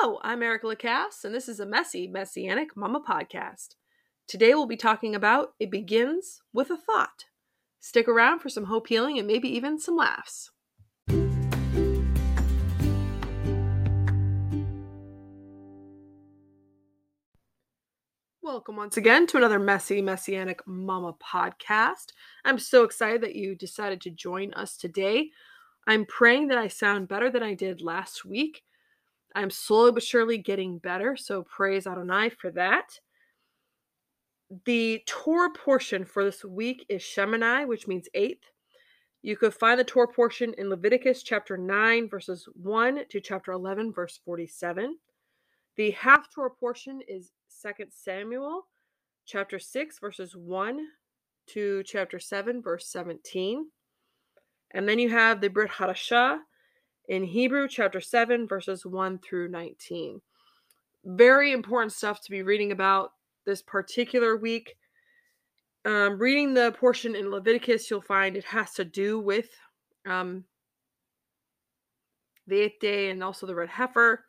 Hello, I'm Erica Lacasse, and this is a messy, messianic mama podcast. Today we'll be talking about It Begins with a Thought. Stick around for some hope healing and maybe even some laughs. Welcome once again to another messy, messianic mama podcast. I'm so excited that you decided to join us today. I'm praying that I sound better than I did last week. I'm slowly but surely getting better, so praise Adonai for that. The Torah portion for this week is Shemini, which means eighth. You could find the Torah portion in Leviticus chapter 9, verses 1 to chapter 11, verse 47. The Haftarah portion is 2 Samuel chapter 6, verses 1 to chapter 7, verse 17. And then you have the Brit Hadashah in Hebrew chapter 7, verses 1 through 19. Very important stuff to be reading about this particular week. Um, reading the portion in Leviticus, you'll find it has to do with um, the eighth day and also the red heifer.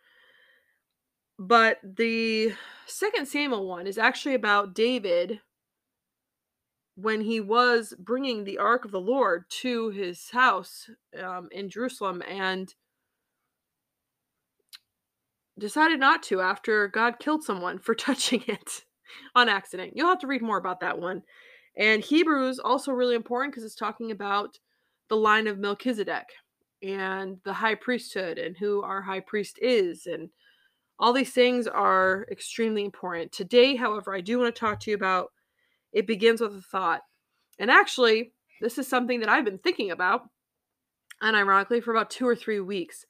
But the second Samuel one is actually about David when he was bringing the ark of the Lord to his house um, in Jerusalem and decided not to after God killed someone for touching it on accident. You'll have to read more about that one. And Hebrews also really important because it's talking about the line of Melchizedek and the high priesthood and who our high priest is and all these things are extremely important. Today, however, I do want to talk to you about it begins with a thought. And actually, this is something that I've been thinking about, and ironically, for about two or three weeks.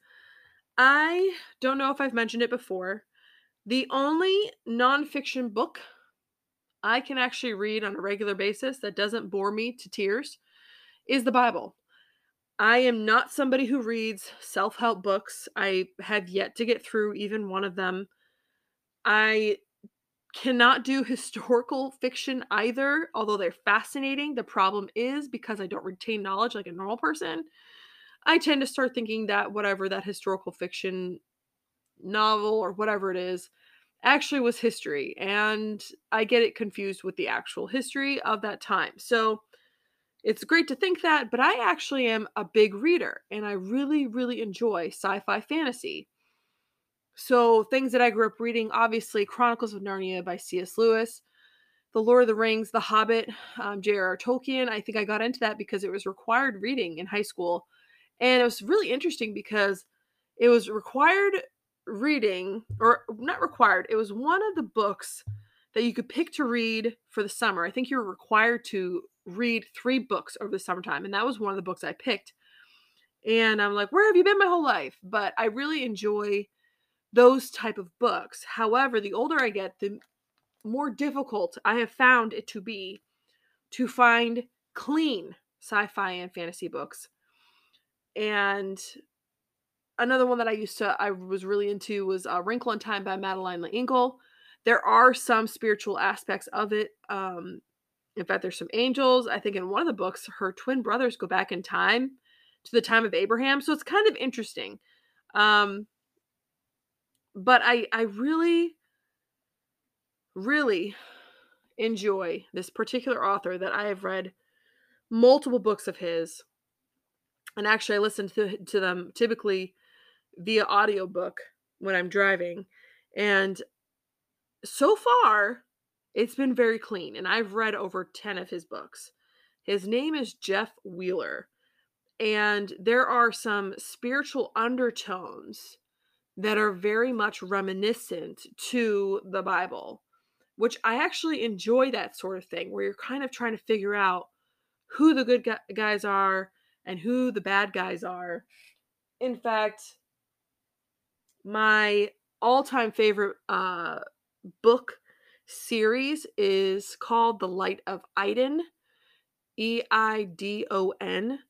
I don't know if I've mentioned it before. The only nonfiction book I can actually read on a regular basis that doesn't bore me to tears is the Bible. I am not somebody who reads self help books. I have yet to get through even one of them. I cannot do historical fiction either, although they're fascinating. The problem is because I don't retain knowledge like a normal person, I tend to start thinking that whatever that historical fiction novel or whatever it is actually was history. And I get it confused with the actual history of that time. So it's great to think that, but I actually am a big reader and I really, really enjoy sci fi fantasy. So things that I grew up reading, obviously Chronicles of Narnia by C.S. Lewis, The Lord of the Rings, The Hobbit, um, J.R.R. Tolkien. I think I got into that because it was required reading in high school. And it was really interesting because it was required reading, or not required, it was one of the books that you could pick to read for the summer. I think you were required to read three books over the summertime. And that was one of the books I picked. And I'm like, where have you been my whole life? But I really enjoy those type of books. However, the older I get, the more difficult I have found it to be to find clean sci-fi and fantasy books. And another one that I used to I was really into was uh, Wrinkle in Time by Madeleine L'Engle. There are some spiritual aspects of it. Um, in fact, there's some angels. I think in one of the books, her twin brothers go back in time to the time of Abraham, so it's kind of interesting. Um, but I I really really enjoy this particular author that I have read multiple books of his. And actually I listen to, to them typically via audiobook when I'm driving. And so far, it's been very clean. And I've read over 10 of his books. His name is Jeff Wheeler. And there are some spiritual undertones that are very much reminiscent to the Bible, which I actually enjoy that sort of thing where you're kind of trying to figure out who the good guys are and who the bad guys are. In fact, my all-time favorite uh, book series is called The Light of Eidon, E I D O N.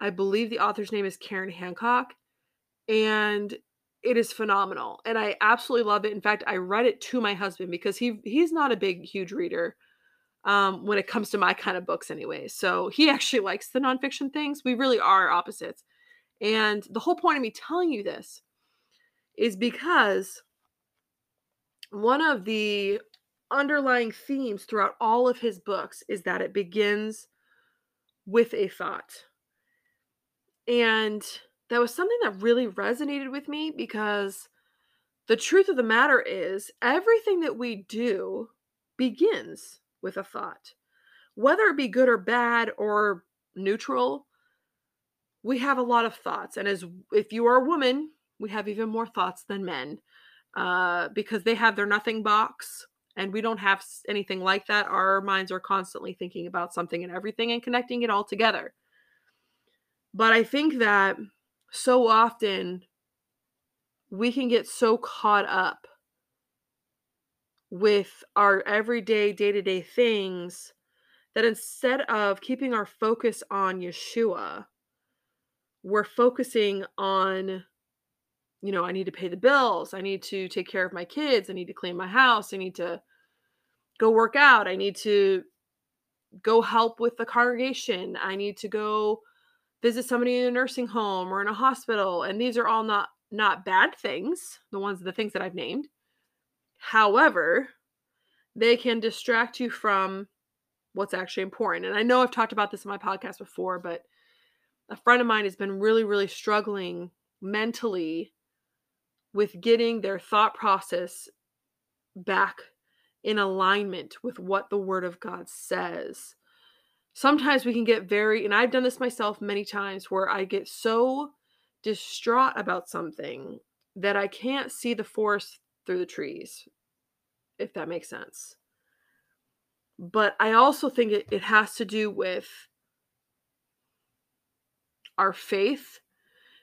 I believe the author's name is Karen Hancock, and it is phenomenal and i absolutely love it in fact i read it to my husband because he he's not a big huge reader um, when it comes to my kind of books anyway so he actually likes the nonfiction things we really are opposites and the whole point of me telling you this is because one of the underlying themes throughout all of his books is that it begins with a thought. And that was something that really resonated with me because the truth of the matter is everything that we do begins with a thought. Whether it be good or bad or neutral, we have a lot of thoughts. And as if you are a woman, we have even more thoughts than men uh, because they have their nothing box and we don't have anything like that. Our minds are constantly thinking about something and everything and connecting it all together. But I think that so often we can get so caught up with our everyday, day to day things that instead of keeping our focus on Yeshua, we're focusing on, you know, I need to pay the bills. I need to take care of my kids. I need to clean my house. I need to go work out. I need to go help with the congregation. I need to go visit somebody in a nursing home or in a hospital. And these are all not not bad things, the ones the things that I've named. However, they can distract you from what's actually important. And I know I've talked about this in my podcast before, but a friend of mine has been really, really struggling mentally with getting their thought process back in alignment with what the Word of God says. Sometimes we can get very, and I've done this myself many times, where I get so distraught about something that I can't see the forest through the trees, if that makes sense. But I also think it, it has to do with our faith,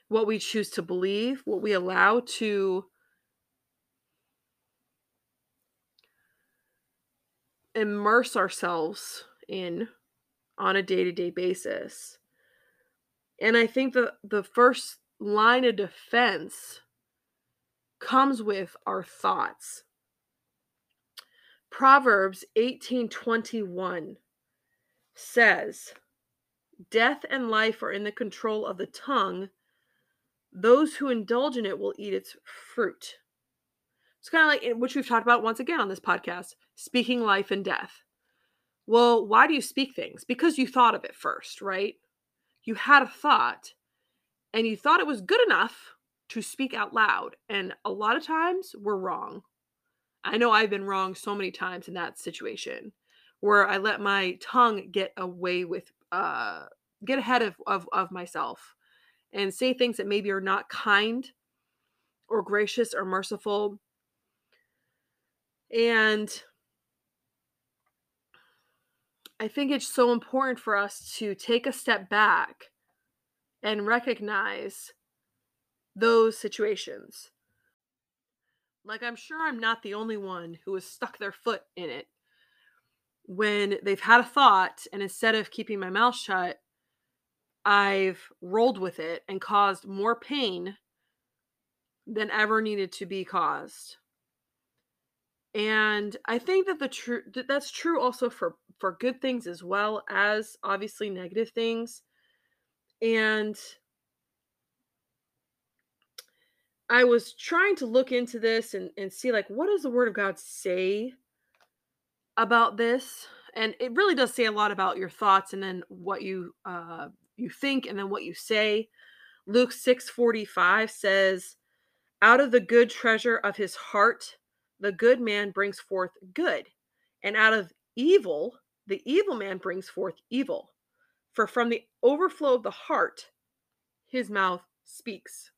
what we choose to believe, what we allow to immerse ourselves in on a day-to-day basis. And I think the the first line of defense comes with our thoughts. Proverbs 18:21 says, "Death and life are in the control of the tongue. Those who indulge in it will eat its fruit." It's kind of like eh, which we've talked about once again on this podcast, speaking life and death. Well, why do you speak things? Because you thought of it first, right? You had a thought and you thought it was good enough to speak out loud. And a lot of times we're wrong. I know I've been wrong so many times in that situation where I let my tongue get away with uh get ahead of, of, of myself and say things that maybe are not kind or gracious or merciful. And I think it's so important for us to take a step back and recognize those situations. Like, I'm sure I'm not the only one who has stuck their foot in it when they've had a thought, and instead of keeping my mouth shut, I've rolled with it and caused more pain than ever needed to be caused. And I think that the true that's true also for for good things as well as obviously negative things. And I was trying to look into this and, and see like what does the word of God say about this? And it really does say a lot about your thoughts and then what you uh you think and then what you say. Luke 6:45 says, "Out of the good treasure of his heart, the good man brings forth good, and out of evil, the evil man brings forth evil." For from the overflow of the heart, his mouth speaks.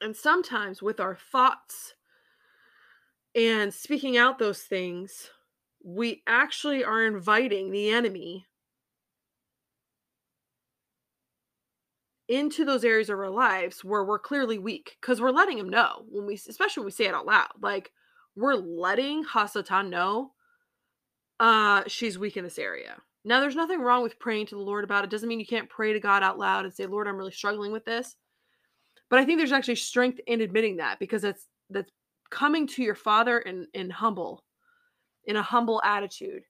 And sometimes with our thoughts and speaking out those things, we actually are inviting the enemy into those areas of our lives where we're clearly weak because we're letting him know when we especially when we say it out loud like we're letting hasatan know uh she's weak in this area. Now there's nothing wrong with praying to the lord about it doesn't mean you can't pray to god out loud and say lord i'm really struggling with this. But i think there's actually strength in admitting that because that's that's coming to your father in in humble in a humble attitude.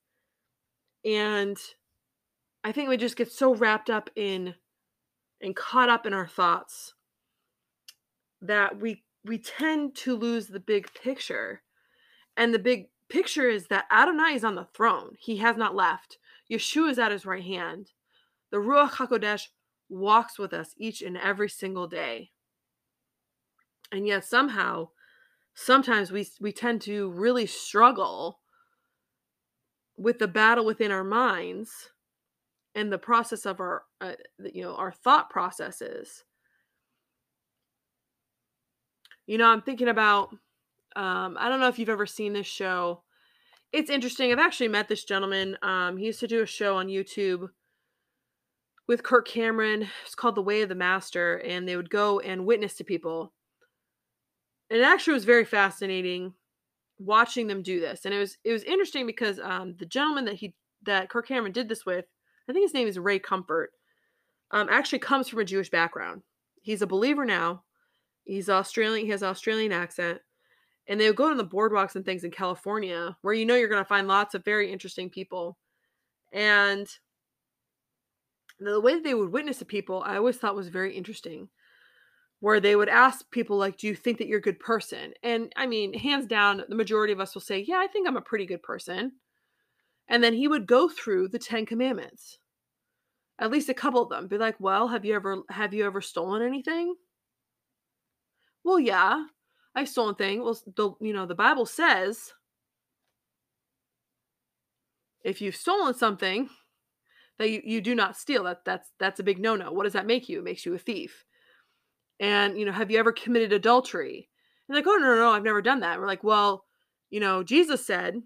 And i think we just get so wrapped up in and caught up in our thoughts that we we tend to lose the big picture. And the big picture is that Adonai is on the throne. He has not left. Yeshua is at his right hand. The Ruach HaKodesh walks with us each and every single day. And yet somehow, sometimes we we tend to really struggle with the battle within our minds and the process of our uh, you know our thought processes. You know i'm thinking about um, i don't know if you've ever seen this show. It's interesting i've actually met this gentleman um, he used to do a show on youtube with kirk cameron it's called the way of the master and they would go and witness to people. And it actually was very fascinating watching them do this and it was it was interesting because um, the gentleman that he that kirk cameron did this with I think his name is Ray Comfort, um, actually comes from a Jewish background. He's a believer now. He's Australian. He has Australian accent. And they would go to the boardwalks and things in California where you know you're going to find lots of very interesting people. And the way that they would witness to people, I always thought was very interesting. Where they would ask people, like, do you think that you're a good person? And I mean, hands down, the majority of us will say, yeah, I think I'm a pretty good person. And then he would go through the 10 commandments. At least a couple of them. Be like, "Well, have you ever have you ever stolen anything?" Well, yeah. I've stolen thing. Well, the you know, the Bible says if you've stolen something that you, you do not steal, that that's that's a big no-no. What does that make you? It makes you a thief. And you know, have you ever committed adultery? And like, oh no, no, no, I've never done that. we're like, well, you know, Jesus said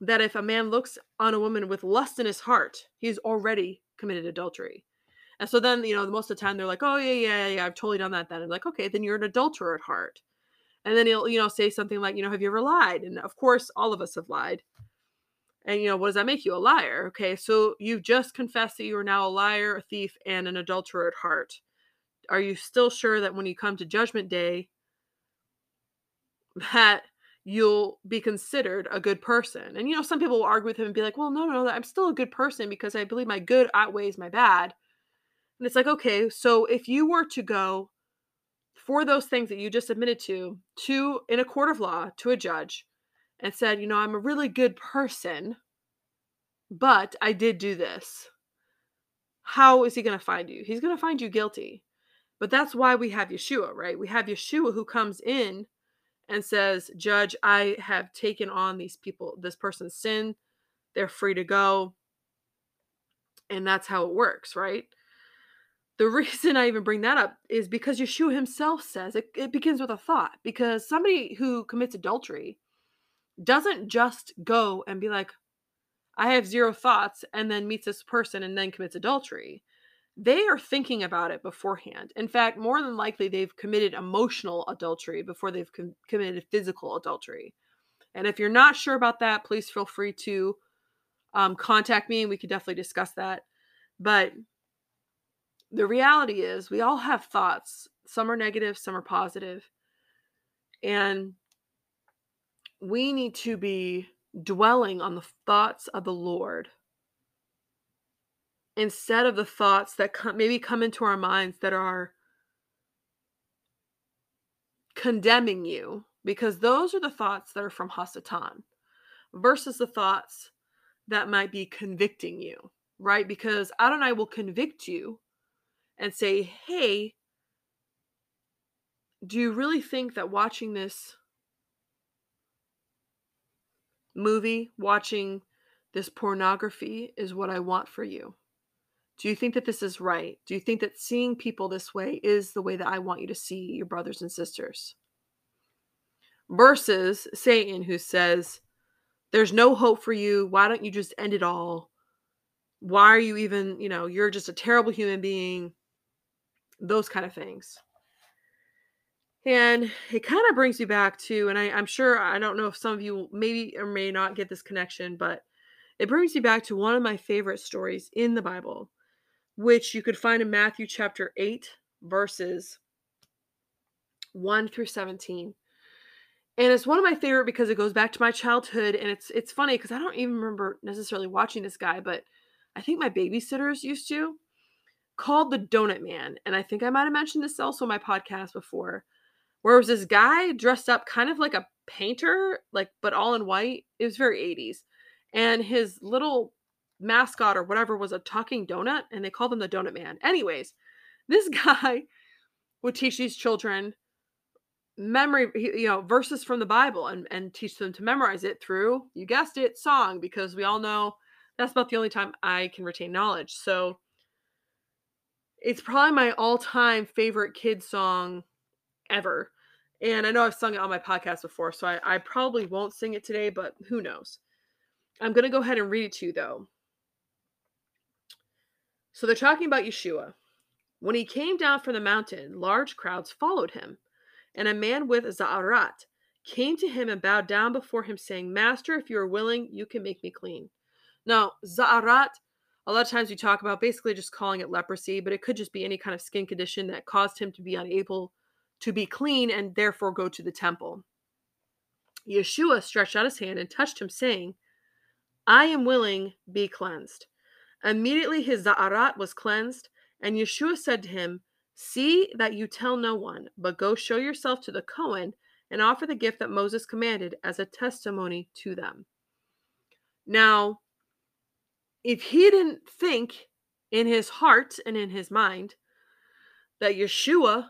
that if a man looks on a woman with lust in his heart, he's already committed adultery. And so then, you know, most of the time they're like, oh, yeah, yeah, yeah, I've totally done that then. I'm like, okay, then you're an adulterer at heart. And then he'll, you know, say something like, you know, have you ever lied? And of course, all of us have lied. And, you know, what does that make you? A liar. Okay, so you've just confessed that you are now a liar, a thief, and an adulterer at heart. Are you still sure that when you come to judgment day, that you'll be considered a good person. And you know, some people will argue with him and be like, "Well, no, no, I'm still a good person because I believe my good outweighs my bad." And it's like, okay, so if you were to go for those things that you just admitted to to in a court of law to a judge and said, "You know, I'm a really good person, but I did do this." How is he going to find you? He's going to find you guilty. But that's why we have Yeshua, right? We have Yeshua who comes in and says, Judge, I have taken on these people, this person's sin. They're free to go. And that's how it works, right? The reason I even bring that up is because Yeshua himself says it, it begins with a thought. Because somebody who commits adultery doesn't just go and be like, I have zero thoughts, and then meets this person and then commits adultery they are thinking about it beforehand. In fact, more than likely, they've committed emotional adultery before they've com- committed physical adultery. And if you're not sure about that, please feel free to um, contact me and we could definitely discuss that. But the reality is, we all have thoughts. Some are negative, some are positive. And we need to be dwelling on the thoughts of the Lord instead of the thoughts that come, maybe come into our minds that are condemning you because those are the thoughts that are from Hasatan versus the thoughts that might be convicting you, right? Because Adonai will convict you and say, hey, do you really think that watching this movie, watching this pornography is what I want for you? Do you think that this is right? Do you think that seeing people this way is the way that I want you to see your brothers and sisters? Versus Satan, who says, There's no hope for you. Why don't you just end it all? Why are you even, you know, you're just a terrible human being? Those kind of things. And it kind of brings me back to, and I, I'm sure, I don't know if some of you maybe or may not get this connection, but it brings me back to one of my favorite stories in the Bible which you could find in Matthew chapter 8, verses 1 through 17. And it's one of my favorite because it goes back to my childhood and it's it's funny because I don't even remember necessarily watching this guy, but I think my babysitters used to called the Donut Man. And I think I might have mentioned this also in my podcast before. where was this guy dressed up kind of like a painter, like but all in white. It was very 80s. And his little mascot or whatever was a talking donut, and they called him the Donut Man. Anyways, this guy would teach these children memory you know verses from the bible and and teach them to memorize it through you guessed it song because we all know that's about the only time i can retain knowledge. So it's probably my all-time favorite kid song ever. And i know i've sung it on my podcast before so i, I probably won't sing it today but who knows? I'm going to go ahead and read it to you though so they're talking about yeshua when he came down from the mountain large crowds followed him and a man with Za'arat came to him and bowed down before him, saying, Master, if you are willing, you can make me clean. Now, Za'arat, a lot of times we talk about basically just calling it leprosy, but it could just be any kind of skin condition that caused him to be unable to be clean and therefore go to the temple. Yeshua stretched out his hand and touched him, saying, I am willing, be cleansed. Immediately his Za'arat was cleansed, and Yeshua said to him, See that you tell no one, but go show yourself to the Cohen and offer the gift that Moses commanded as a testimony to them. Now, if he didn't think in his heart and in his mind that Yeshua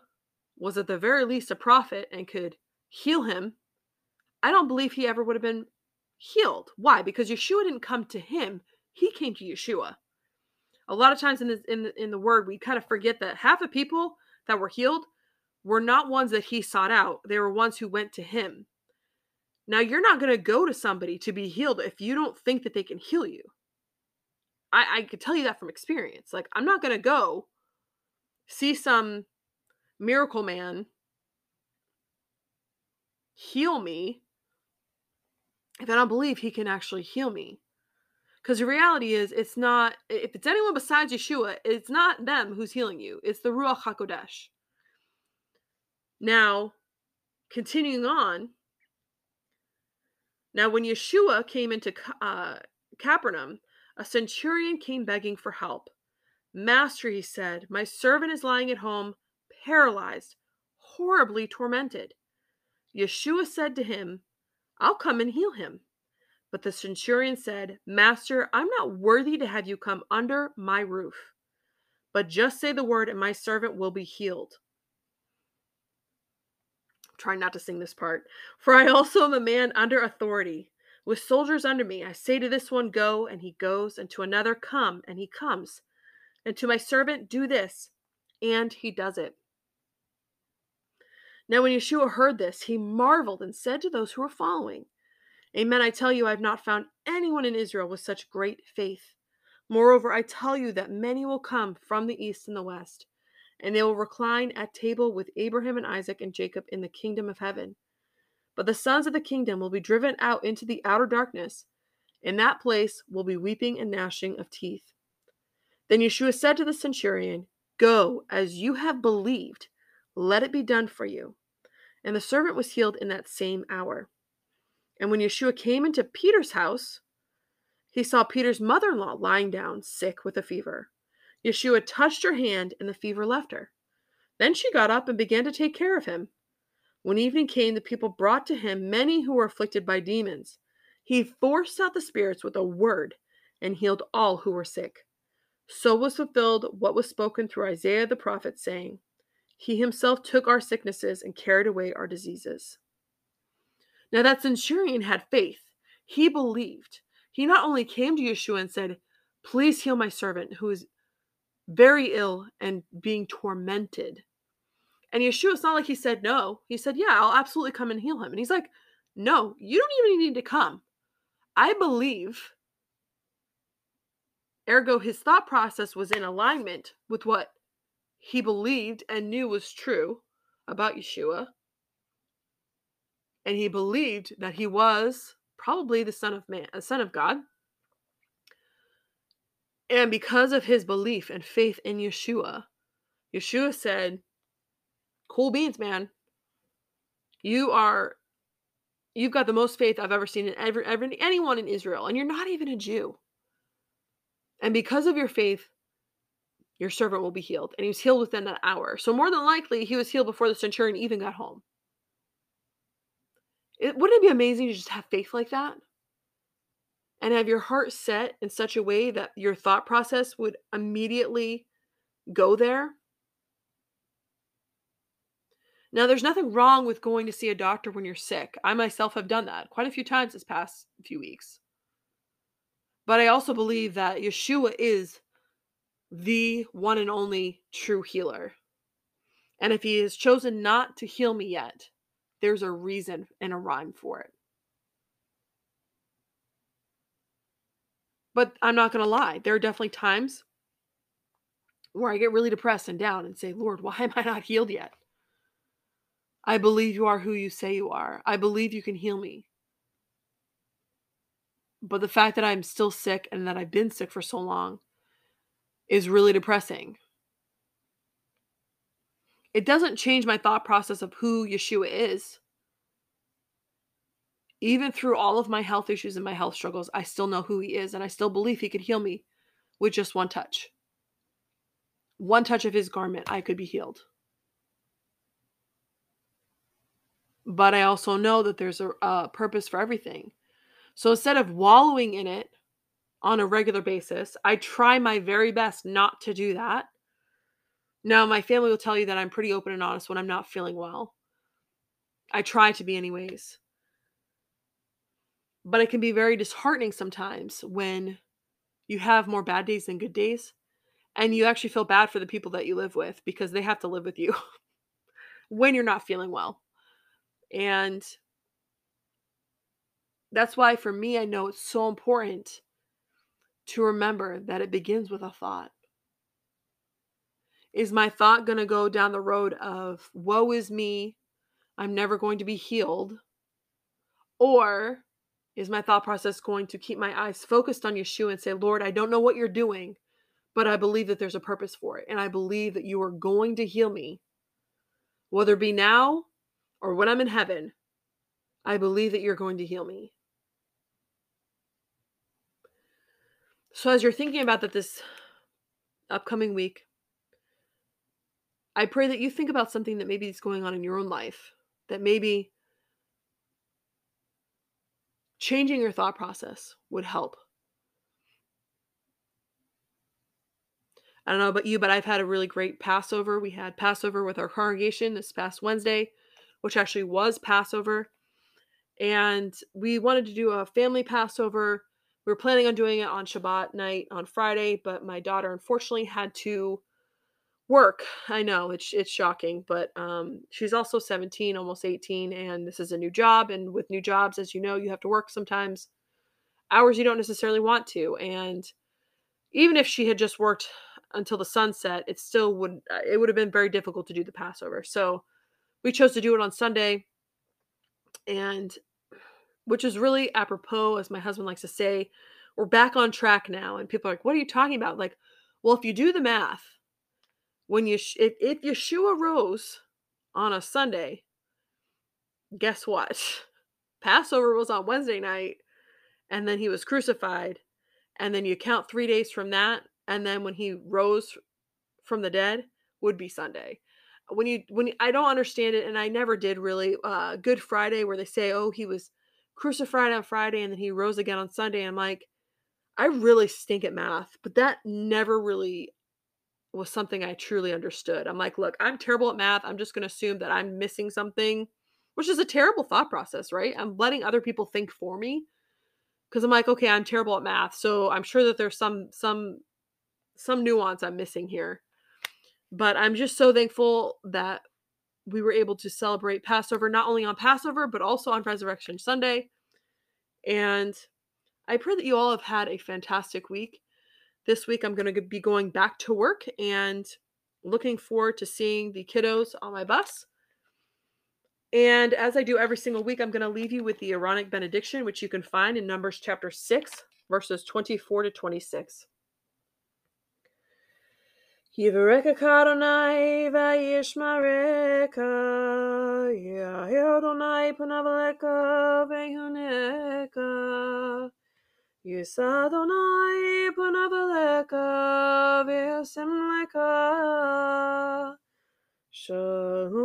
was at the very least a prophet and could heal him, I don't believe he ever would have been healed. Why? Because Yeshua didn't come to him, he came to Yeshua a lot of times in in the, in the word we kind of forget that half the people that were healed were not ones that he sought out they were ones who went to him. Now you're not going to go to somebody to be healed if you don't think that they can heal you. I i could tell you that from experience like i'm not going to go see some miracle man heal me if i don't believe he can actually heal me because the reality is, it's not, if it's anyone besides Yeshua, it's not them who's healing you, it's the Ruach HaKodesh. Now, continuing on, now when Yeshua came into uh, Capernaum, a centurion came begging for help. Master, he said, my servant is lying at home, paralyzed, horribly tormented. Yeshua said to him, I'll come and heal him. But the centurion said, Master, I'm not worthy to have you come under my roof. But just say the word, and my servant will be healed. Trying not to sing this part. For I also am a man under authority, with soldiers under me. I say to this one, Go, and he goes, and to another, Come, and he comes. And to my servant, Do this, and he does it. Now, when Yeshua heard this, he marveled and said to those who were following, Amen. I tell you, I have not found anyone in Israel with such great faith. Moreover, I tell you that many will come from the east and the west, and they will recline at table with Abraham and Isaac and Jacob in the kingdom of heaven. But the sons of the kingdom will be driven out into the outer darkness. In that place will be weeping and gnashing of teeth. Then Yeshua said to the centurion, Go, as you have believed, let it be done for you. And the servant was healed in that same hour. And when Yeshua came into Peter's house, he saw Peter's mother in law lying down, sick with a fever. Yeshua touched her hand, and the fever left her. Then she got up and began to take care of him. When evening came, the people brought to him many who were afflicted by demons. He forced out the spirits with a word and healed all who were sick. So was fulfilled what was spoken through Isaiah the prophet, saying, He himself took our sicknesses and carried away our diseases. Now, that centurion had faith. He believed. He not only came to Yeshua and said, Please heal my servant who is very ill and being tormented. And Yeshua, it's not like he said no. He said, Yeah, I'll absolutely come and heal him. And he's like, No, you don't even need to come. I believe. Ergo, his thought process was in alignment with what he believed and knew was true about Yeshua and he believed that he was probably the son of man, a son of God. And because of his belief and faith in Yeshua, Yeshua said, "Cool beans, man. You are you've got the most faith I've ever seen in ever, ever anyone in Israel, and you're not even a Jew. And because of your faith, your servant will be healed. And he was healed within that hour. So more than likely, he was healed before the centurion even got home. It, wouldn't it be amazing to just have faith like that? And have your heart set in such a way that your thought process would immediately go there? Now, there's nothing wrong with going to see a doctor when you're sick. I myself have done that quite a few times this past few weeks. But I also believe that Yeshua is the one and only true healer. And if he has chosen not to heal me yet, there's a reason and a rhyme for it. But I'm not going to lie, there are definitely times where I get really depressed and down and say, Lord, why am I not healed yet? I believe you are who you say you are. I believe you can heal me. But the fact that I'm still sick and that I've been sick for so long is really depressing. It doesn't change my thought process of who Yeshua is. Even through all of my health issues and my health struggles, I still know who he is and I still believe he could heal me with just one touch. One touch of his garment, I could be healed. but I also know that there's a, a purpose for everything. So instead of wallowing in it on a regular basis, I try my very best not to do that. Now, my family will tell you that I'm pretty open and honest when I'm not feeling well. I try to be, anyways. But it can be very disheartening sometimes when you have more bad days than good days. And you actually feel bad for the people that you live with because they have to live with you when you're not feeling well. And that's why, for me, I know it's so important to remember that it begins with a thought. Is my thought going to go down the road of, woe is me, I'm never going to be healed? Or is my thought process going to keep my eyes focused on Yeshua and say, Lord, I don't know what you're doing, but I believe that there's a purpose for it. And I believe that you are going to heal me, whether it be now or when I'm in heaven, I believe that you're going to heal me. So, as you're thinking about that this upcoming week, I pray that you think about something that maybe is going on in your own life, that maybe changing your thought process would help. I don't know about you, but I've had a really great Passover. We had Passover with our congregation this past Wednesday which actually was Passover. And we wanted to do a family Passover. We were planning on doing it on Shabbat night on Friday, but my daughter unfortunately had to work. I know it's it's shocking, but um, she's also 17, almost 18, and this is a new job. And with new jobs, as you know, you have to work sometimes hours you don't necessarily want to. And even if she had just worked until the sunset, it still would uh, it would have been very difficult to do the Passover. So we chose to do it on Sunday, and which is really apropos, as my husband likes to say, we're back on track now. And people are like, "What are you talking about?" Like, well, if you do the math, when you if, if Yeshua rose on a Sunday, guess what? Passover was on Wednesday night, and then he was crucified, and then you count three days from that, and then when he rose from the dead would be Sunday when you when you, I don't understand it, and I never did really. Uh, Good Friday, where they say, "Oh, he was crucified on Friday and then he rose again on Sunday," I'm like, I really stink at math, but that never really was something I truly understood. I'm like, look, I'm terrible at math. I'm just going to assume that I'm missing something, which is a terrible thought process, right? I'm letting other people think for me because I'm like, okay, I'm terrible at math, so I'm sure that there's some some some nuance I'm missing here. But I'm just so thankful that we were able to celebrate Passover not only on Passover, but also on Resurrection Sunday. And I pray that you all have had a fantastic week. This week, I'm going to be going back to work and looking forward to seeing the kiddos on my bus. And as I do every single week, I'm going to leave you with the Aaronic benediction, which you can find in Numbers chapter 6, verses 24 to 26. Yivareka Adonai vayishmareka Yahir Adonai panavaleka vehuneka Yisa Adonai veyasimleka Shalom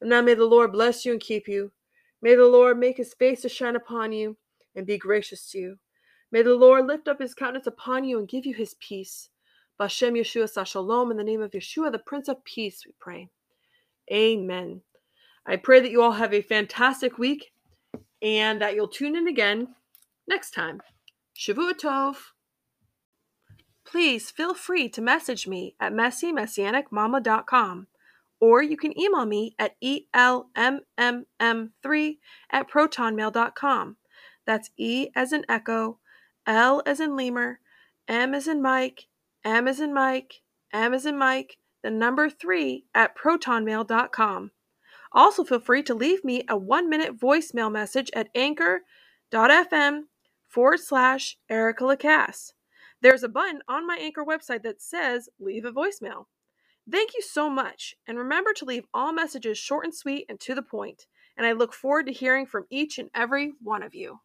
And now may the Lord bless you and keep you. May the Lord make his face to shine upon you and be gracious to you. May the Lord lift up his countenance upon you and give you his peace. Bashem Yeshua Shalom, in the name of Yeshua, the Prince of Peace, we pray. Amen. I pray that you all have a fantastic week and that you'll tune in again next time. Shavua Tov. Please feel free to message me at messymessianicmama.com or you can email me at elmmm3 at protonmail.com. That's E as in Echo, L as in Lemur, M as in Mike, M as in Mike, M as in Mike, the number 3 at protonmail.com. Also, feel free to leave me a one minute voicemail message at anchor.fm forward slash Erica Lacasse. There's a button on my Anchor website that says leave a voicemail. Thank you so much, and remember to leave all messages short and sweet and to the point. point, and I look forward to hearing from each and every one of you.